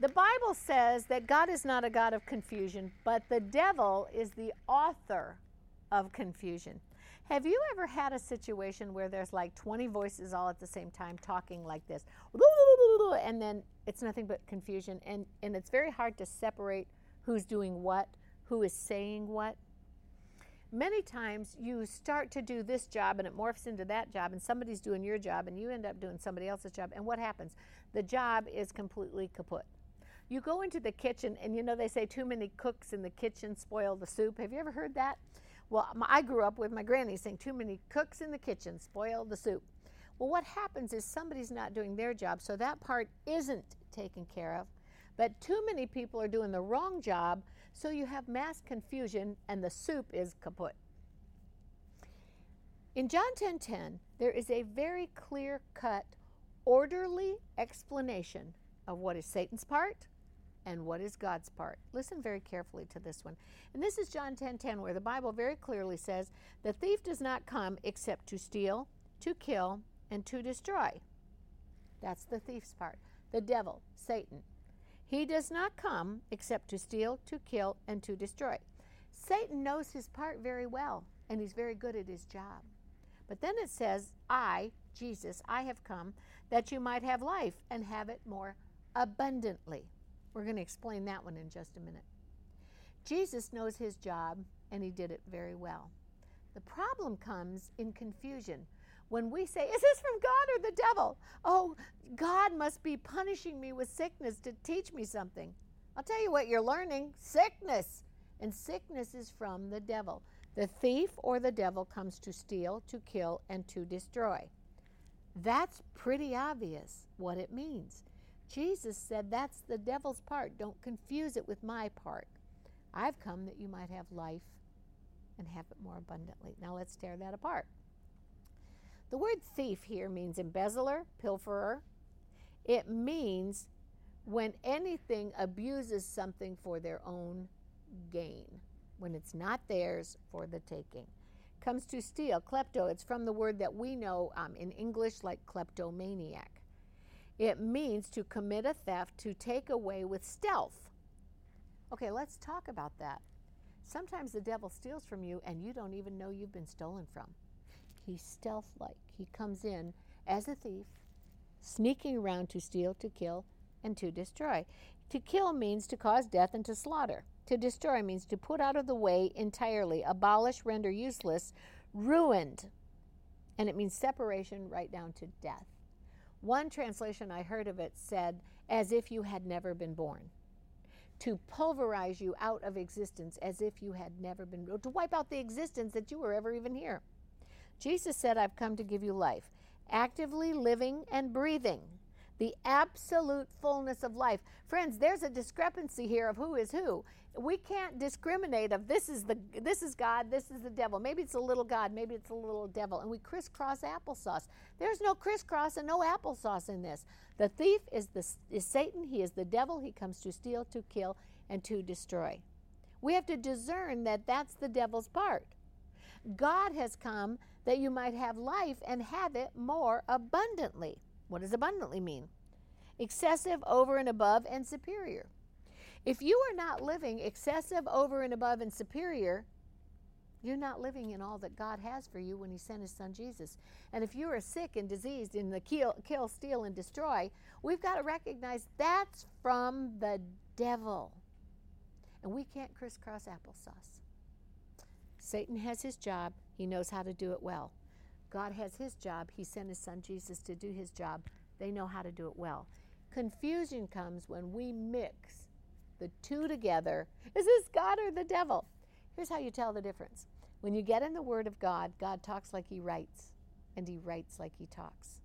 The Bible says that God is not a God of confusion, but the devil is the author of confusion. Have you ever had a situation where there's like 20 voices all at the same time talking like this? And then it's nothing but confusion. And, and it's very hard to separate who's doing what, who is saying what. Many times you start to do this job and it morphs into that job, and somebody's doing your job, and you end up doing somebody else's job. And what happens? The job is completely kaput. You go into the kitchen, and you know they say too many cooks in the kitchen spoil the soup. Have you ever heard that? Well, I grew up with my granny saying, Too many cooks in the kitchen spoil the soup. Well, what happens is somebody's not doing their job, so that part isn't taken care of. But too many people are doing the wrong job, so you have mass confusion and the soup is kaput. In John 10:10, 10, 10, there is a very clear-cut, orderly explanation of what is Satan's part and what is God's part. Listen very carefully to this one. And this is John 10:10 10, where the Bible very clearly says, "The thief does not come except to steal, to kill, and to destroy." That's the thief's part. The devil, Satan. He does not come except to steal, to kill, and to destroy. Satan knows his part very well, and he's very good at his job. But then it says, I, Jesus, I have come that you might have life and have it more abundantly. We're going to explain that one in just a minute. Jesus knows his job, and he did it very well. The problem comes in confusion. When we say, Is this from God or the devil? Oh, God must be punishing me with sickness to teach me something. I'll tell you what you're learning sickness. And sickness is from the devil. The thief or the devil comes to steal, to kill, and to destroy. That's pretty obvious what it means. Jesus said, That's the devil's part. Don't confuse it with my part. I've come that you might have life and have it more abundantly. Now let's tear that apart. The word thief here means embezzler, pilferer. It means when anything abuses something for their own gain, when it's not theirs for the taking. Comes to steal, klepto. It's from the word that we know um, in English like kleptomaniac. It means to commit a theft, to take away with stealth. Okay, let's talk about that. Sometimes the devil steals from you and you don't even know you've been stolen from. He's stealth like. He comes in as a thief, sneaking around to steal, to kill, and to destroy. To kill means to cause death and to slaughter. To destroy means to put out of the way entirely, abolish, render useless, ruined. And it means separation right down to death. One translation I heard of it said, as if you had never been born. To pulverize you out of existence as if you had never been, to wipe out the existence that you were ever even here. Jesus said, I've come to give you life, actively living and breathing the absolute fullness of life. Friends, there's a discrepancy here of who is who. We can't discriminate of this is the this is God, this is the devil. Maybe it's a little God, maybe it's a little devil, and we crisscross applesauce. There's no crisscross and no applesauce in this. The thief is the is Satan. He is the devil. He comes to steal, to kill, and to destroy. We have to discern that that's the devil's part. God has come that you might have life and have it more abundantly. What does abundantly mean? Excessive, over and above, and superior. If you are not living excessive, over and above, and superior, you're not living in all that God has for you when He sent His Son Jesus. And if you are sick and diseased in the kill, kill, steal, and destroy, we've got to recognize that's from the devil. And we can't crisscross applesauce. Satan has his job, he knows how to do it well. God has his job. He sent his son Jesus to do his job. They know how to do it well. Confusion comes when we mix the two together. Is this God or the devil? Here's how you tell the difference. When you get in the Word of God, God talks like He writes, and He writes like He talks.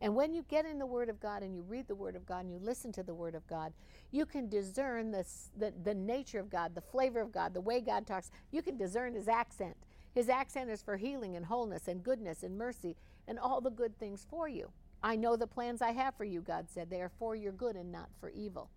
And when you get in the Word of God and you read the Word of God and you listen to the Word of God, you can discern the, the, the nature of God, the flavor of God, the way God talks. You can discern His accent. His accent is for healing and wholeness and goodness and mercy and all the good things for you. I know the plans I have for you, God said. They are for your good and not for evil.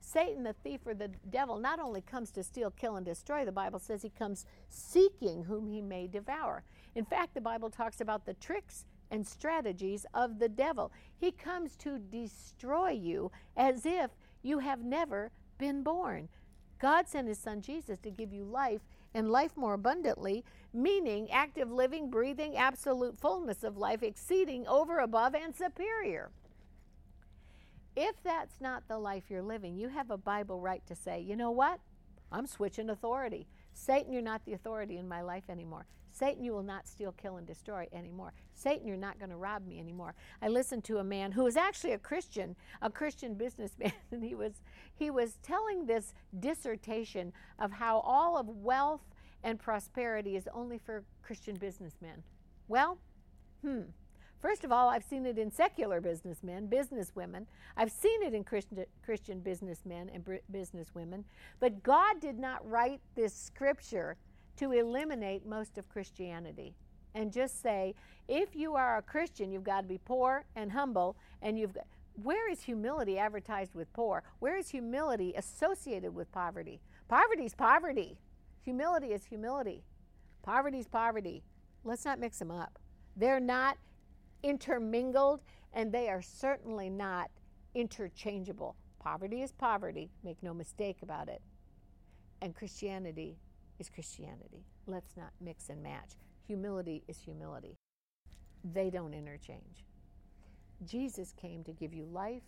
Satan, the thief, or the devil, not only comes to steal, kill, and destroy, the Bible says he comes seeking whom he may devour. In fact, the Bible talks about the tricks and strategies of the devil. He comes to destroy you as if you have never been born. God sent his son Jesus to give you life and life more abundantly, meaning active living, breathing, absolute fullness of life, exceeding over, above, and superior. If that's not the life you're living, you have a Bible right to say, you know what? I'm switching authority. Satan, you're not the authority in my life anymore. Satan, you will not steal, kill, and destroy anymore. Satan, you're not going to rob me anymore. I listened to a man who was actually a Christian, a Christian businessman, and he was he was telling this dissertation of how all of wealth and prosperity is only for Christian businessmen. Well, hmm. First of all, I've seen it in secular businessmen, businesswomen. I've seen it in Christian, businessmen and businesswomen. But God did not write this scripture to eliminate most of Christianity and just say, if you are a Christian, you've got to be poor and humble, and you've got. Where is humility advertised with poor? Where is humility associated with poverty? Poverty is poverty. Humility is humility. Poverty is poverty. Let's not mix them up. They're not intermingled, and they are certainly not interchangeable. Poverty is poverty, make no mistake about it. And Christianity is Christianity. Let's not mix and match. Humility is humility. They don't interchange. Jesus came to give you life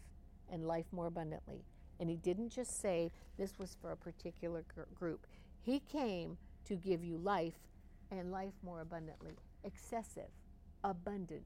and life more abundantly. And he didn't just say this was for a particular group. He came to give you life and life more abundantly, excessive, abundant,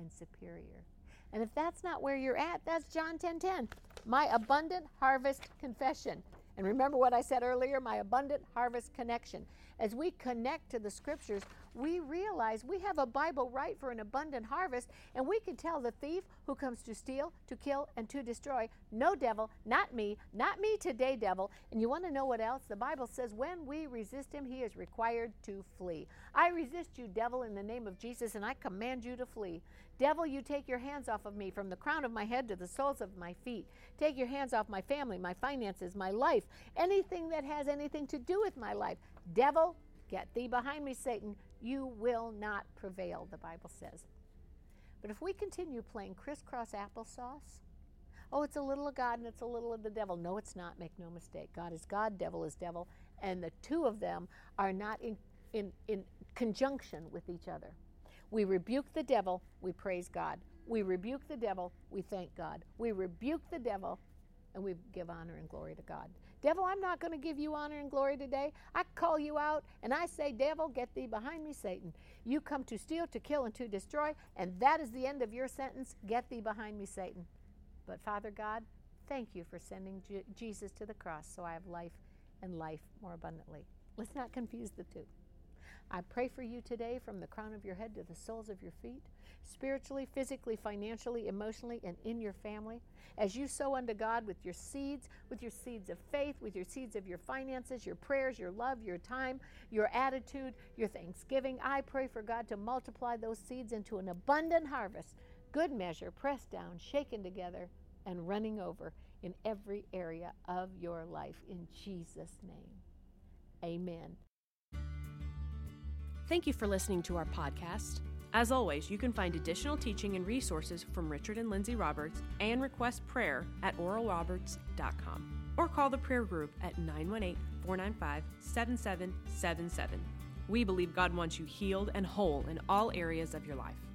and superior. And if that's not where you're at, that's John 10:10. 10, 10, my abundant harvest confession. And remember what I said earlier, my abundant harvest connection. As we connect to the scriptures, we realize we have a Bible right for an abundant harvest, and we can tell the thief who comes to steal, to kill, and to destroy, no devil, not me, not me today, devil. And you want to know what else? The Bible says when we resist him, he is required to flee. I resist you, devil, in the name of Jesus, and I command you to flee. Devil, you take your hands off of me from the crown of my head to the soles of my feet. Take your hands off my family, my finances, my life, anything that has anything to do with my life. Devil, get thee behind me, Satan you will not prevail, the Bible says. But if we continue playing crisscross applesauce, oh, it's a little of God and it's a little of the devil. No, it's not. Make no mistake. God is God, devil is devil. And the two of them are not in, in, in conjunction with each other. We rebuke the devil, we praise God. We rebuke the devil, we thank God. We rebuke the devil, and we give honor and glory to God. Devil, I'm not going to give you honor and glory today. I call you out and I say, Devil, get thee behind me, Satan. You come to steal, to kill, and to destroy, and that is the end of your sentence. Get thee behind me, Satan. But Father God, thank you for sending J- Jesus to the cross so I have life and life more abundantly. Let's not confuse the two. I pray for you today from the crown of your head to the soles of your feet, spiritually, physically, financially, emotionally, and in your family. As you sow unto God with your seeds, with your seeds of faith, with your seeds of your finances, your prayers, your love, your time, your attitude, your thanksgiving, I pray for God to multiply those seeds into an abundant harvest, good measure, pressed down, shaken together, and running over in every area of your life. In Jesus' name, amen. Thank you for listening to our podcast. As always, you can find additional teaching and resources from Richard and Lindsay Roberts and request prayer at oralroberts.com or call the prayer group at 918 495 7777. We believe God wants you healed and whole in all areas of your life.